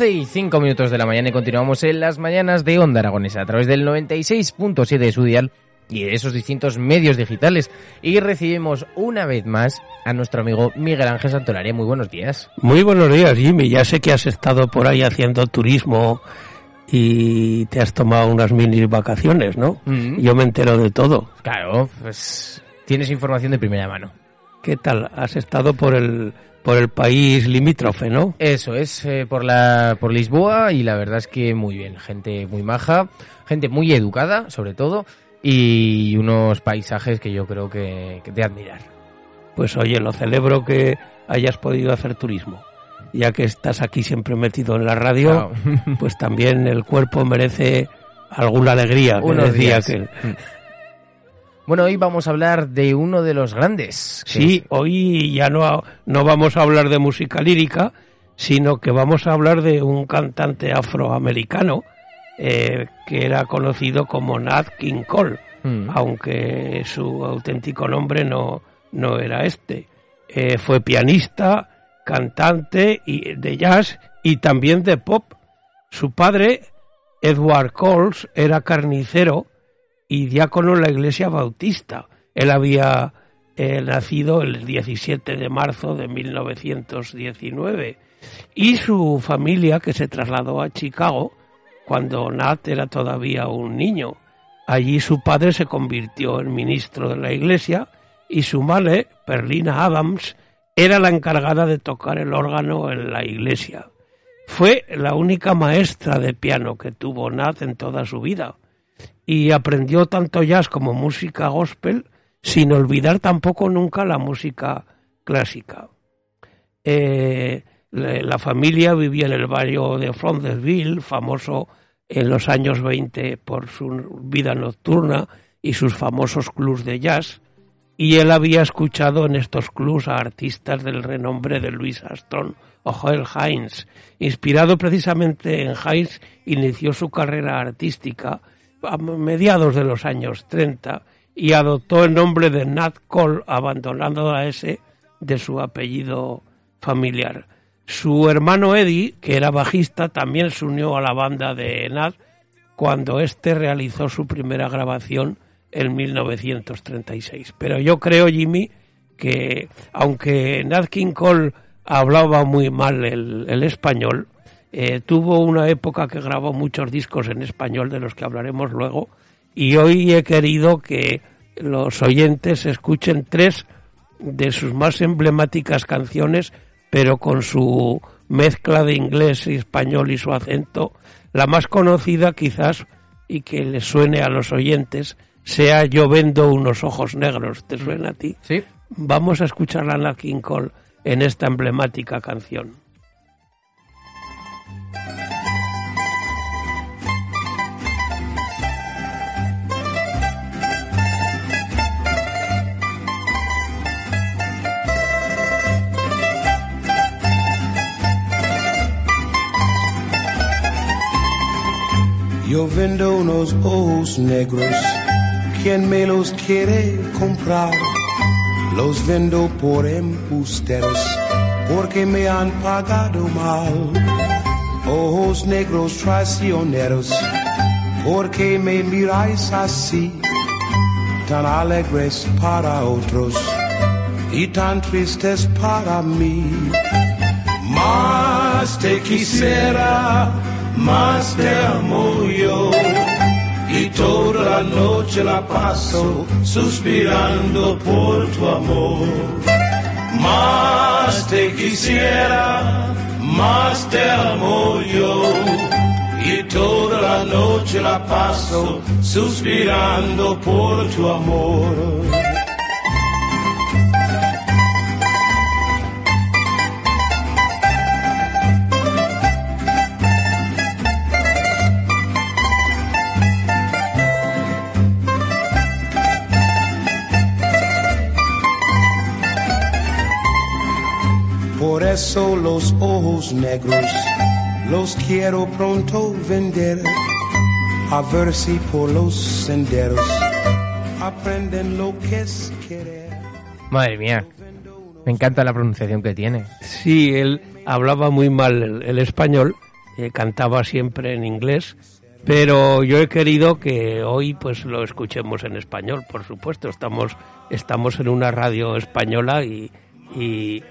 11 y 5 minutos de la mañana y continuamos en las mañanas de Onda Aragonesa a través del 96.7 de su dial y de esos distintos medios digitales. Y recibimos una vez más a nuestro amigo Miguel Ángel Santolaria. Muy buenos días. Muy buenos días, Jimmy. Ya sé que has estado por ahí haciendo turismo y te has tomado unas mini vacaciones, ¿no? Mm. Yo me entero de todo. Claro, pues tienes información de primera mano. ¿Qué tal? Has estado por el por el país limítrofe, ¿no? Eso es, eh, por, la, por Lisboa y la verdad es que muy bien, gente muy maja, gente muy educada sobre todo y unos paisajes que yo creo que, que de admirar. Pues oye, lo celebro que hayas podido hacer turismo. Ya que estás aquí siempre metido en la radio, Claro. pues también el cuerpo merece alguna alegría. que Unos decía días. aquel. Bueno, hoy vamos a hablar de uno de los grandes. que Sí, hoy ya no, no vamos a hablar de música lírica, sino que vamos a hablar de un cantante afroamericano eh, que era conocido como Nat King Cole, Mm. aunque su auténtico nombre no, no era este. Eh, fue pianista, cantante y, de jazz y también de pop. Su padre, Edward Coles, era carnicero y diácono en la iglesia bautista. Él había eh, nacido el 17 de marzo de 1919 y su familia que se trasladó a Chicago cuando Nat era todavía un niño. Allí su padre se convirtió en ministro de la iglesia y su madre, Perlina Adams, era la encargada de tocar el órgano en la iglesia. Fue la única maestra de piano que tuvo Nat en toda su vida y aprendió tanto jazz como música gospel sin olvidar tampoco nunca la música clásica. Eh, la, familia vivía en el barrio de Frontersville, famoso en los años 20 por su vida nocturna y sus famosos clubs de jazz, y él había escuchado en estos clubs a artistas del renombre de Louis Armstrong o Joel Hines. Inspirado precisamente en Hines, inició su carrera artística a mediados de los años 30 y adoptó el nombre de Nat Cole, abandonando a ese de su apellido familiar. Su hermano Eddie, que era bajista, también se unió a la banda de Nat cuando éste realizó su primera grabación en 1936. Pero yo creo, Jimmy, que aunque Nat King Cole hablaba muy mal el español, eh, tuvo una época que grabó muchos discos en español, de los que hablaremos luego, y hoy he querido que los oyentes escuchen tres de sus más emblemáticas canciones, pero con su mezcla de inglés y español y su acento, la más conocida quizás y que le suene a los oyentes sea Yo vendo unos ojos negros. ¿Te suena a ti? Sí. Vamos a escuchar a Nat King Cole en esta emblemática canción. Yo vendo unos ojos negros, quien me los quiere comprar? Los vendo por embusteros, porque me han pagado mal. Ojos negros traicioneros, porque me miráis así, tan alegres para otros y tan tristes para mí. Más te quisiera, más te amo yo. Y toda la noche la paso suspirando por tu amor. Más te quisiera, más te amo yo. Y toda la noche la paso suspirando por tu amor. Por eso los ojos negros los quiero pronto vender. A ver si por los senderos aprenden lo que es querer. Madre mía. Me encanta la pronunciación que tiene. Sí, él hablaba muy mal el, el español, eh, cantaba siempre en inglés, pero yo he querido que hoy pues lo escuchemos en español, por supuesto. Estamos, estamos en una radio española y, y,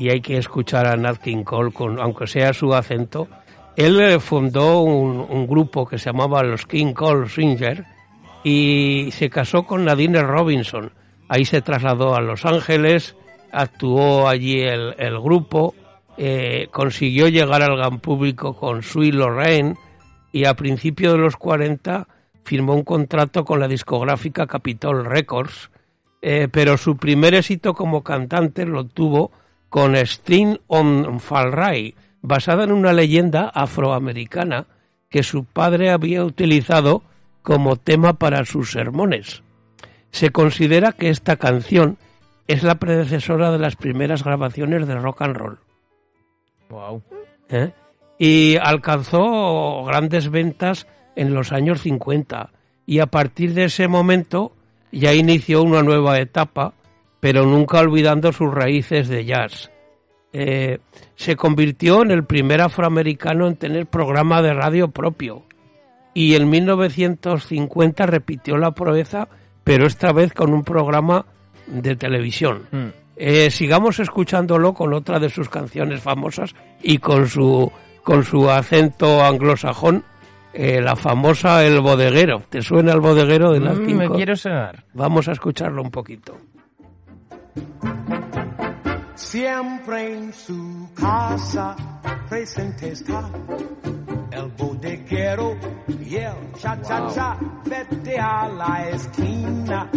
y hay que escuchar a Nat King Cole, con, aunque sea su acento. Él fundó un, grupo que se llamaba los King Cole Singers y se casó con Nadine Robinson. Ahí se trasladó a Los Ángeles, actuó allí el, el grupo, eh, consiguió llegar al gran público con Sui Lorraine y a principios de los 40 firmó un contrato con la discográfica Capitol Records, eh, pero su primer éxito como cantante lo tuvo con String on Falray, basada en una leyenda afroamericana que su padre había utilizado como tema para sus sermones. Se considera que esta canción es la predecesora de las primeras grabaciones de rock and roll. Wow. ¿eh? Y alcanzó grandes ventas en los años 50 y a partir de ese momento ya inició una nueva etapa, pero nunca olvidando sus raíces de jazz. Eh, se convirtió en el primer afroamericano en tener programa de radio propio y en 1950 repitió la proeza, pero esta vez con un programa de televisión. Mm. Eh, sigamos escuchándolo con otra de sus canciones famosas y con su con su acento anglosajón, eh, la famosa El Bodeguero. ¿Te suena el Bodeguero de Nat Mm, me quiero sonar. Vamos a escucharlo un poquito. Siempre en su casa presente está el bodeguero y el cha cha cha. Vete a la esquina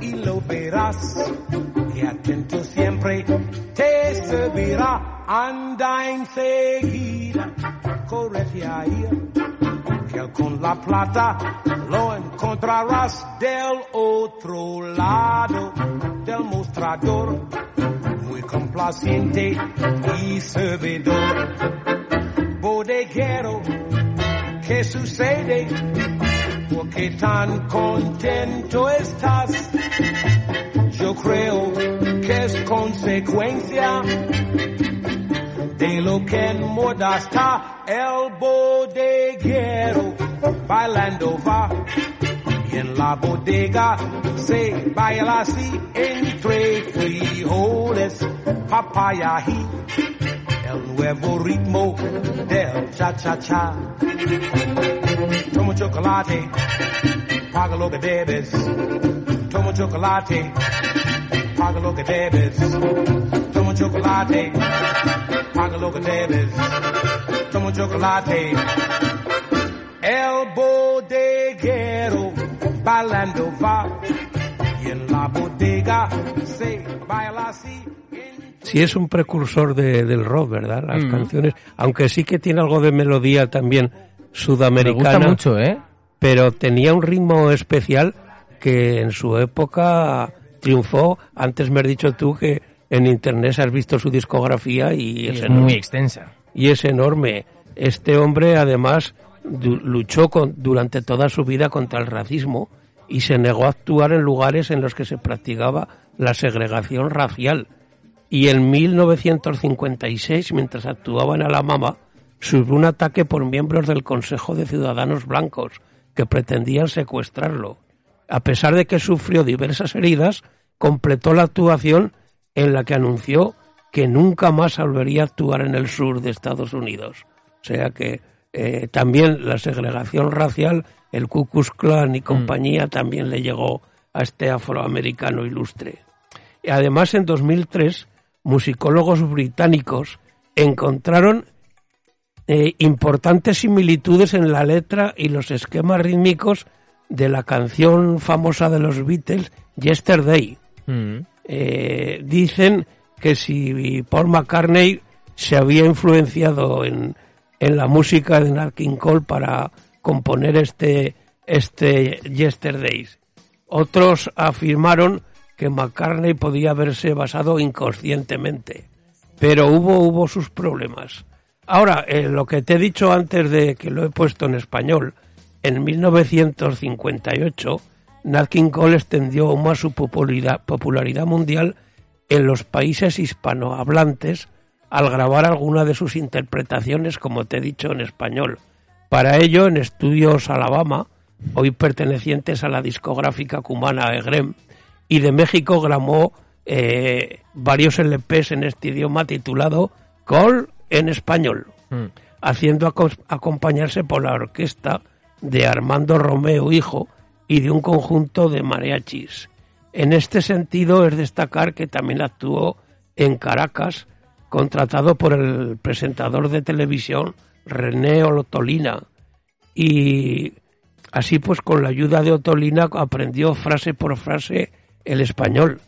y lo verás. Que atento siempre te servirá. Anda enseguida, correte ahí. Que él con la plata lo encontrarás del otro lado del mostrador muy complaciente y servidor. Bodeguero, ¿qué sucede? ¿Por qué tan contento estás? Yo creo que es consecuencia de lo que en moda está el bodeguero. Bailando va en la bodega se baila así entre frijoles, papaya y el nuevo ritmo del cha-cha-cha. Tomo chocolate, paga lo que debes. Toma chocolate, paga lo que debes. Toma chocolate, paga lo que debes. Toma chocolate. El bodeguero bailando va y en la bodega se baila así. Sí es un precursor de- del rock, ¿verdad? Las Mm. canciones, aunque sí que tiene algo de melodía también Me sudamericana. gusta mucho, ¿eh? pero tenía un ritmo especial que en su época triunfó. Antes me has dicho tú que en internet has visto su discografía y, Y es, es enorme. muy extensa. y es enorme. Este hombre además luchó con- durante toda su vida contra el racismo y se negó a actuar en lugares en los que se practicaba la segregación racial. Y en 1956, mientras actuaba en Alabama, sufrió un ataque por miembros del Consejo de Ciudadanos Blancos que pretendían secuestrarlo. A pesar de que sufrió diversas heridas, completó la actuación en la que anunció que nunca más volvería a actuar en el sur de Estados Unidos. O sea que eh, también la segregación racial, el Ku Klux Klan y compañía también le llegó a este afroamericano ilustre. Y además, en 2003, musicólogos británicos encontraron eh, importantes similitudes en la letra y los esquemas rítmicos de la canción famosa de los Beatles, Yesterday. Mm. Eh, dicen que si Paul McCartney se había influenciado en, en la música de Nat King Cole para componer este, este Yesterdays. Otros afirmaron que McCartney podía haberse basado inconscientemente, pero hubo, hubo sus problemas. Ahora, eh, lo que te he dicho antes de que lo he puesto en español, en 1958, Nat King Cole extendió más su popularidad mundial en los países hispanohablantes al grabar alguna de sus interpretaciones, como te he dicho, en español. Para ello, en Estudios Alabama, hoy pertenecientes a la discográfica cumana EGREM, y de México grabó eh, varios LPs en este idioma titulado Call en español, Mm. haciendo acompañarse por la orquesta de Armando Romeo Hijo y de un conjunto de mariachis. En este sentido es destacar que también actuó en Caracas, contratado por el presentador de televisión René Otolina. Y así pues con la ayuda de Otolina aprendió frase por frase el español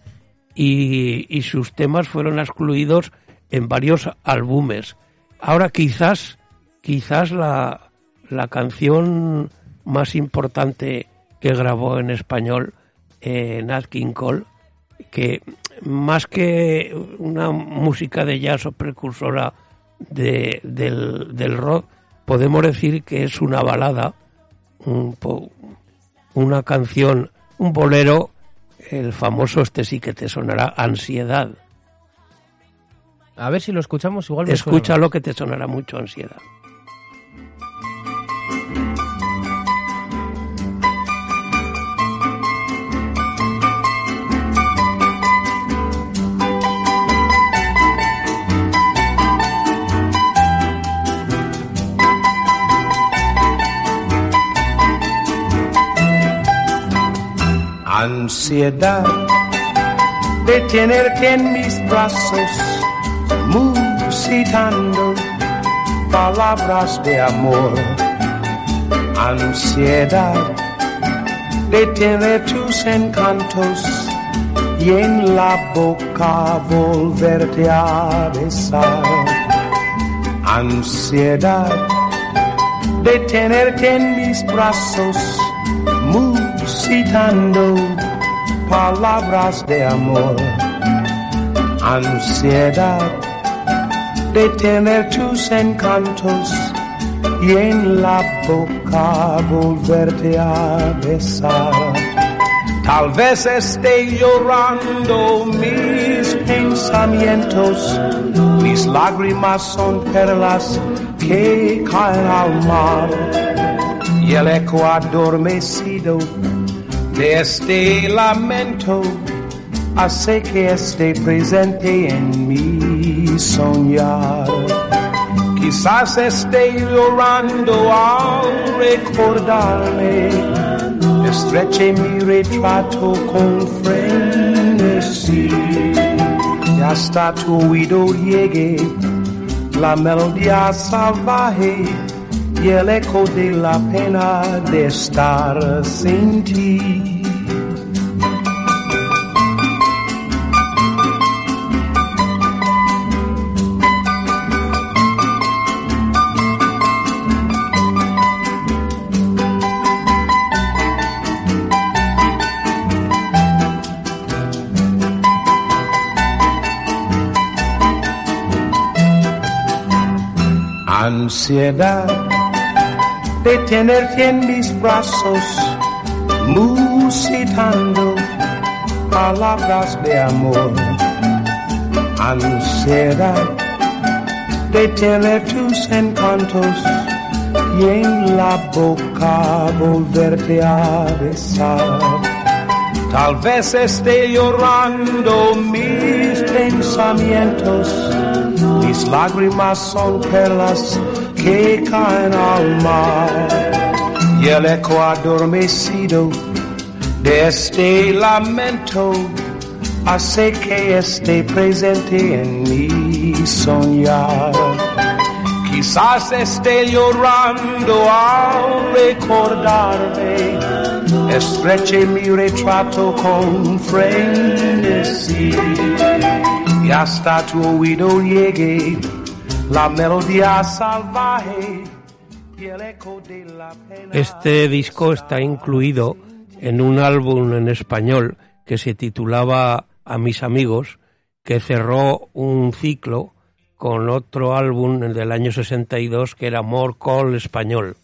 y, sus temas fueron excluidos en varios álbumes. Ahora quizás, quizás la, la canción más importante que grabó en español eh, Nat King Cole, que más que una música de jazz o precursora de- del, del rock, podemos decir que es una balada, un una canción, un bolero, el famoso este sí que te sonará, Ansiedad. A ver si lo escuchamos igual. me suena Escúchalo que te sonará mucho Ansiedad. Ansiedad de tenerte en mis brazos, musitando palabras de amor. Ansiedad de tener tus encantos y en la boca volverte a besar. Ansiedad de tenerte en mis brazos, musitando palabras de amor. Ansiedad de tener tus encantos y en la boca volverte a besar. Tal vez esté llorando mis pensamientos, mis lágrimas son perlas que caen al mar y el eco adormecido de este lamento hace que esté presente en mi soñar. Quizás esté llorando al recordarme, estreche mi retrato con frenesí y hasta tu oído llegue la melodía salvaje y el eco de la pena de estar sin ti. Ansiedad de tenerte en mis brazos, musitando palabras de amor. Ansiedad de tener tus encantos y en la boca volverte a besar. Tal vez esté llorando mis pensamientos, mis lágrimas son perlas que caen al mar y el adormecido de este lamento. Hace que esté presente en mi soñar. Quizás esté llorando al recordarme, estreche mi retrato con frenesí. Y hasta tu oído llegue la melodía salvaje y el eco de la pena. Este disco está incluido en un álbum en español que se titulaba A mis amigos, que cerró un ciclo con otro álbum el del año 62 que era More Call Español.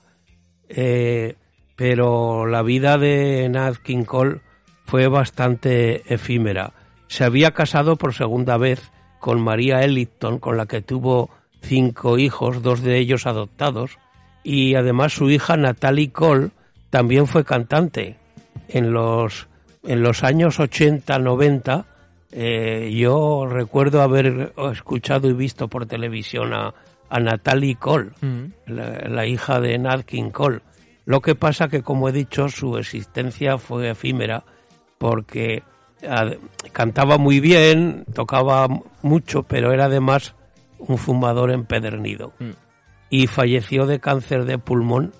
Eh, pero la vida de Nat King Cole fue bastante efímera. Se había casado por segunda vez con María Ellington, con la que tuvo cinco hijos, dos de ellos adoptados, y además su hija Natalie Cole también fue cantante. En los, en los años 80-90 eh, yo recuerdo haber escuchado y visto por televisión a, a Natalie Cole, Mm. la, la hija de Nat King Cole. Lo que pasa que, como he dicho, su existencia fue efímera porque ad- cantaba muy bien, tocaba mucho, pero era además un fumador empedernido. Mm. Y falleció de cáncer de pulmón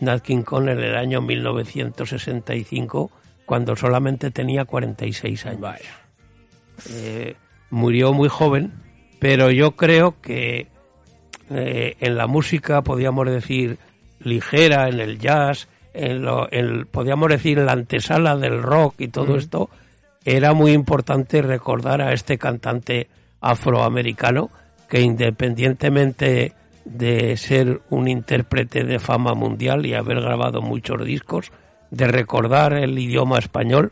Nat King Cole en el año 1965, cuando solamente tenía 46 años. Eh, murió muy joven, pero yo creo que eh, en la música, podríamos decir, ligera, en el jazz, en lo, en- podríamos decir, en la antesala del rock y todo esto, era muy importante recordar a este cantante afroamericano que independientemente de ser un intérprete de fama mundial y haber grabado muchos discos, de recordar el idioma español,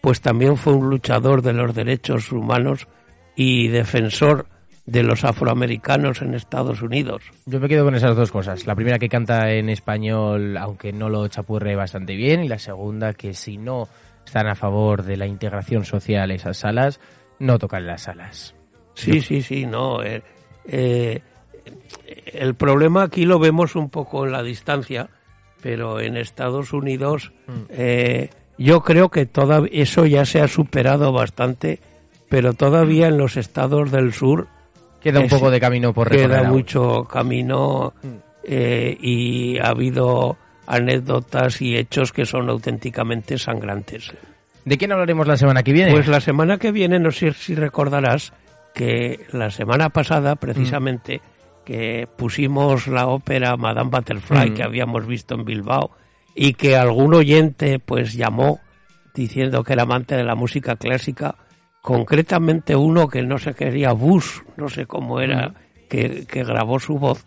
pues también fue un luchador de los derechos humanos y defensor de los afroamericanos en Estados Unidos. Yo me quedo con esas dos cosas. La primera que canta en español, aunque no lo chapurre bastante bien, y la segunda que si no están a favor de la integración social esas salas, no tocan las salas. Sí, sí, sí, no. eh, eh, el problema aquí lo vemos un poco en la distancia, pero en Estados Unidos eh, yo creo que toda, eso ya se ha superado bastante, pero todavía en los estados del sur Queda un Es- poco de camino por recorrer. queda mucho camino eh, y ha habido anécdotas y hechos que son auténticamente sangrantes. ¿De quién hablaremos la semana que viene? Pues la semana que viene, no sé si recordarás que la semana pasada, precisamente, que pusimos la ópera Madame Butterfly Mm. que habíamos visto en Bilbao y que algún oyente pues llamó diciendo que era amante de la música clásica, concretamente uno que no se quería Bush, no sé cómo era, que, que grabó su voz,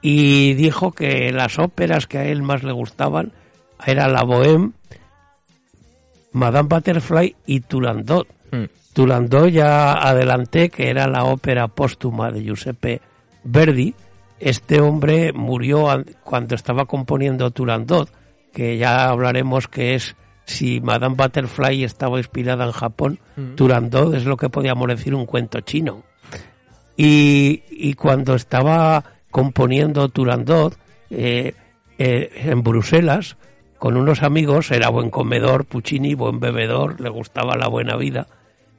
y dijo que las óperas que a él más le gustaban era la Bohème, Madame Butterfly y Turandot. Mm. Turandot ya adelanté que era la ópera póstuma de Giuseppe Verdi. Este hombre murió an- cuando estaba componiendo Turandot, que ya hablaremos que es si Madame Butterfly estaba inspirada en Japón, Turandot es lo que podíamos decir un cuento chino. Y, y cuando estaba componiendo Turandot eh, eh, en Bruselas con unos amigos, era buen comedor, Puccini, buen bebedor, le gustaba la buena vida,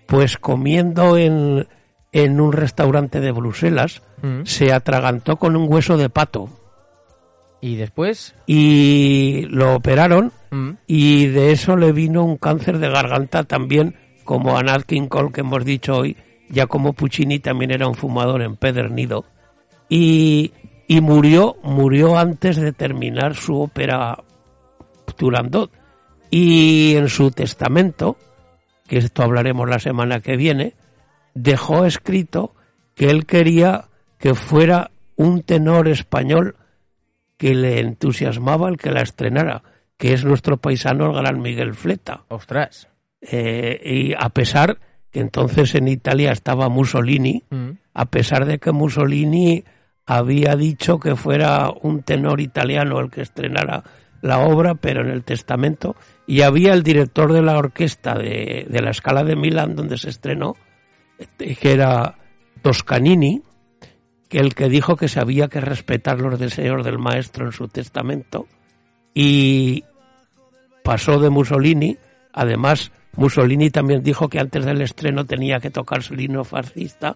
pues comiendo en, en un restaurante de Bruselas, Mm. se atragantó con un hueso de pato ¿Y después? y lo operaron Mm. y de eso le vino un cáncer de garganta también como a Nat King Cole que hemos dicho hoy, ya como Puccini también era un fumador empedernido y, y murió, murió antes de terminar su ópera Turandot y en su testamento, que esto hablaremos la semana que viene, dejó escrito que él quería que fuera un tenor español que le entusiasmaba el que la estrenara, que es nuestro paisano el gran Miguel Fleta. Ostras. Eh, y a pesar que entonces en Italia estaba Mussolini, Mm. a pesar de que Mussolini había dicho que fuera un tenor italiano el que estrenara la obra, pero en el testamento y había el director de la orquesta de, de la Scala de Milán donde se estrenó, este, que era Toscanini, que el que dijo que se había que respetar los deseos del maestro en su testamento y pasó de Mussolini, además Mussolini también dijo que antes del estreno tenía que tocarse el himno fascista,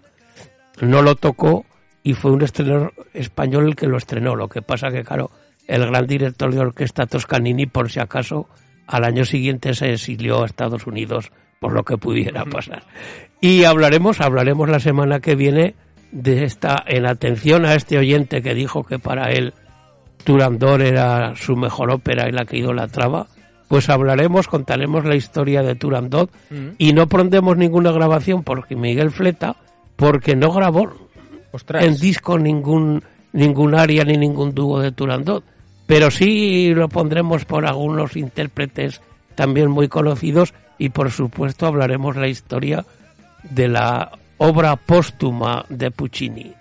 no lo tocó y fue un estreno español el que lo estrenó. Lo que pasa que, claro, el gran director de orquesta Toscanini, por si acaso, al año siguiente se exilió a Estados Unidos por lo que pudiera pasar. Y hablaremos, hablaremos la semana que viene de esta, en atención a este oyente que dijo que para él Turandot era su mejor ópera y la que idolatraba, pues hablaremos, contaremos la historia de Turandot y no pondremos ninguna grabación porque Miguel Fleta, porque no grabó Ostras. en disco ningún ningún área ni ningún dúo de Turandot, pero sí lo pondremos por algunos intérpretes también muy conocidos y por supuesto hablaremos la historia de la obra póstuma de Puccini,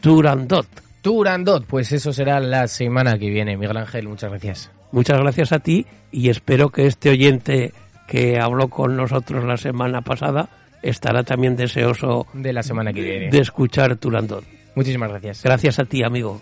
Turandot. Turandot, pues eso será la semana que viene. Miguel Ángel, muchas gracias. Muchas gracias a ti y espero que este oyente que habló con nosotros la semana pasada estará también deseoso De la semana que viene. de escuchar Turandot. Muchísimas gracias. Gracias a ti, amigo.